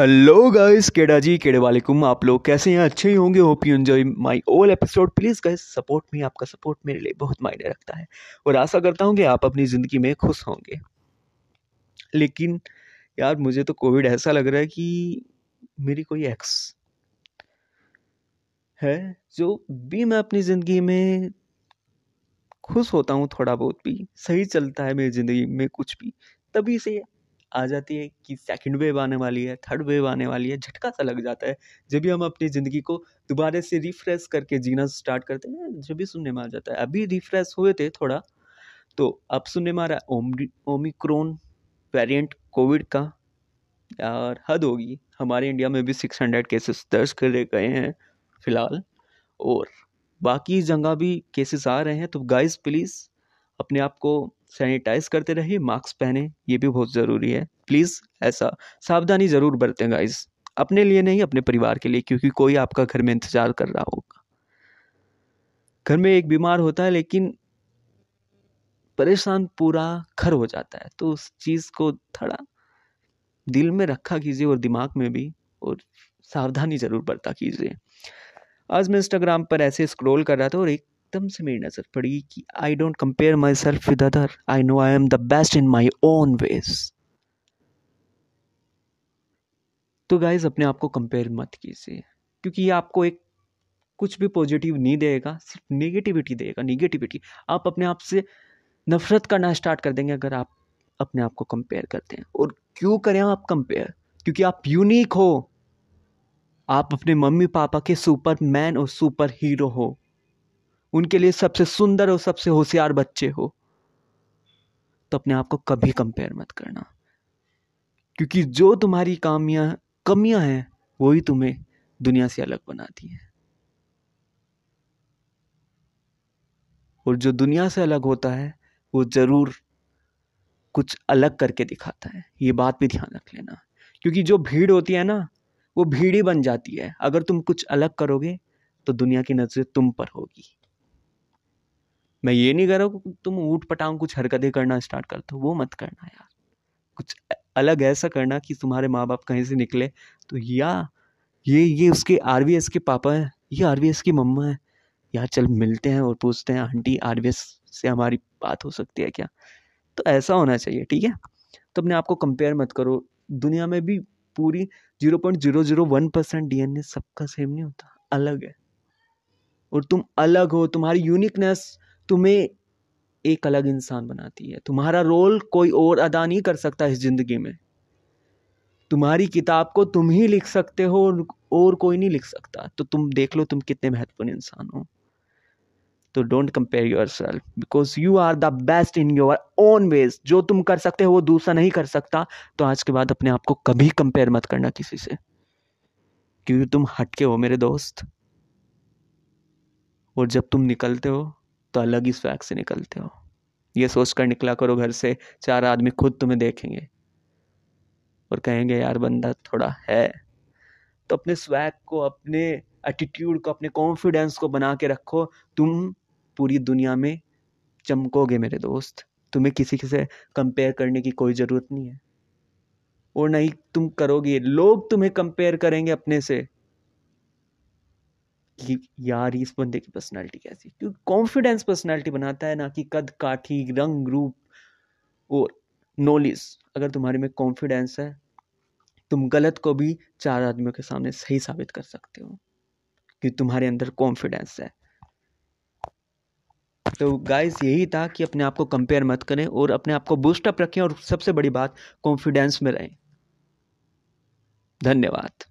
Hello guys केड़ा जी केड़े वालेकुम आप लोग कैसे हैं? अच्छे ही होंगे। Hope you enjoy my all episode please guys support में आपका सपोर्ट मेरे लिए बहुत मायने रखता है। और आशा करता हूँ कि आप अपनी ज़िंदगी में खुश होंगे। लेकिन यार, मुझे तो कोविड ऐसा लग रहा है कि मेरी कोई एक्स है जो भी मैं अपनी ज़िंदगी में खुश होता हूँ थोड़ा बहुत भी, सही चलता है मेरी ज़िंदगी में कुछ भी, तभी से आ जाती है कि सेकंड वेव आने वाली है थर्ड वेव आने वाली है, झटका सा लग जाता है। जब भी हम अपनी ज़िंदगी को दोबारा से रिफ्रेश करके जीना स्टार्ट करते हैं, जब भी सुनने में आ जाता है। अभी रिफ्रेश हुए थे थोड़ा तो अब सुनने में आ रहा है ओमिक्रोन वेरिएंट कोविड का, और हद होगी। हमारे इंडिया में भी सिक्स हंड्रेड केसेस दर्ज करे गए हैं फ़िलहाल, और बाकी जगह भी केसेस आ रहे हैं। तो गाइस प्लीज़ अपने आप को सैनिटाइज करते रहिए, मास्क पहने, ये भी बहुत ज़रूरी है। प्लीज़ ऐसा सावधानी ज़रूर बरतें गाइज़ अपने लिए नहीं, अपने परिवार के लिए, क्योंकि कोई आपका घर में इंतज़ार कर रहा होगा। घर में एक बीमार होता है, लेकिन परेशान पूरा घर हो जाता है। तो उस चीज़ को थोड़ा दिल में रखा कीजिए और दिमाग में भी, और सावधानी ज़रूर बरता कीजिए। आज मैं इंस्टाग्राम पर ऐसे स्क्रॉल कर रहा था और एक एकदम से मेरी नज़र पड़ी कि I don't compare myself with other I know I am the best in my own ways तो गाइज़ अपने आप को कंपेयर मत कीजिए, क्योंकि ये आपको एक कुछ भी पॉजिटिव नहीं देगा, सिर्फ़ नेगेटिविटी देगा नेगेटिविटी आप अपने आप से नफरत करना स्टार्ट कर देंगे अगर आप अपने आप को कंपेयर करते हैं। और क्यों करें आप कंपेयर क्योंकि आप यूनिक हो। आप अपने मम्मी पापा के सुपर मैन और सुपर हीरो हो। उनके लिए सबसे सुंदर और सबसे होशियार बच्चे हो। तो अपने आप को कभी कंपेयर मत करना। क्योंकि जो तुम्हारी कामियाँ, कमियाँ हैं, वही तुम्हें दुनिया से अलग बनाती हैं। और जो दुनिया से अलग होता है, वो ज़रूर कुछ अलग करके दिखाता है। ये बात भी ध्यान रख लेना। क्योंकि जो भीड़ होती है ना, वो भीड़ ही बन जाती है। अगर तुम कुछ अलग करोगे तो दुनिया की नज़र तुम पर होगी। मैं ये नहीं कर रहा हूँ तुम ऊट पटांग कुछ हरकतें करना स्टार्ट कर दो, वो मत करना यार। कुछ अलग ऐसा करना कि तुम्हारे माँ बाप कहीं से निकले तो या, ये ये उसके आर के पापा हैं, ये आर की मम्मा है। यार चल मिलते हैं और पूछते हैं, आंटी, आर से हमारी बात हो सकती है क्या? तो ऐसा होना चाहिए, ठीक है? तो अपने आप को कंपेयर मत करो। दुनिया में भी पूरी zero point zero zero one percent D सबका सेम नहीं होता, अलग है। और तुम अलग हो, तुम्हारी यूनिकनेस तुम्हें एक अलग इंसान बनाती है। तुम्हारा रोल कोई और अदा नहीं कर सकता इस ज़िंदगी में। तुम्हारी किताब को तुम ही लिख सकते हो और कोई नहीं लिख सकता। तो तुम देख लो तुम कितने महत्वपूर्ण इंसान हो। तो don't compare yourself because you are the best in your own ways जो तुम कर सकते हो, वो दूसरा नहीं कर सकता। तो आज के बाद अपने आप को कभी कंपेयर मत करना किसी से। क्योंकि तुम हटके हो मेरे दोस्त। और जब तुम निकलते हो तो अलग ही स्वैग से निकलते हो। ये सोच कर निकला करो घर से, चार आदमी खुद तुम्हें देखेंगे। और कहेंगे, यार, बंदा थोड़ा है। तो अपने स्वैग को, अपने एटीट्यूड को, अपने कॉन्फिडेंस को बना के रखो। तुम पूरी दुनिया में चमकोगे मेरे दोस्त। तुम्हें किसी से कंपेयर करने की कोई ज़रूरत नहीं है। और नहीं, तुम करोगे। लोग तुम्हें कंपेयर करेंगे अपने से। कि यार इस बंदे की पर्सनालिटी कैसी क्योंकि कॉन्फिडेंस पर्सनालिटी बनाता है ना कि कद, काठी, रंग, रूप और नॉलेज अगर तुम्हारे में कॉन्फिडेंस है, तुम गलत को भी चार आदमियों के सामने सही साबित कर सकते हो कि तुम्हारे अंदर कॉन्फिडेंस है। तो गाइस यही था कि अपने आप को कंपेयर मत करें और अपने आप को बूस्टअप रखें और सबसे बड़ी बात कॉन्फिडेंस में रहें। धन्यवाद।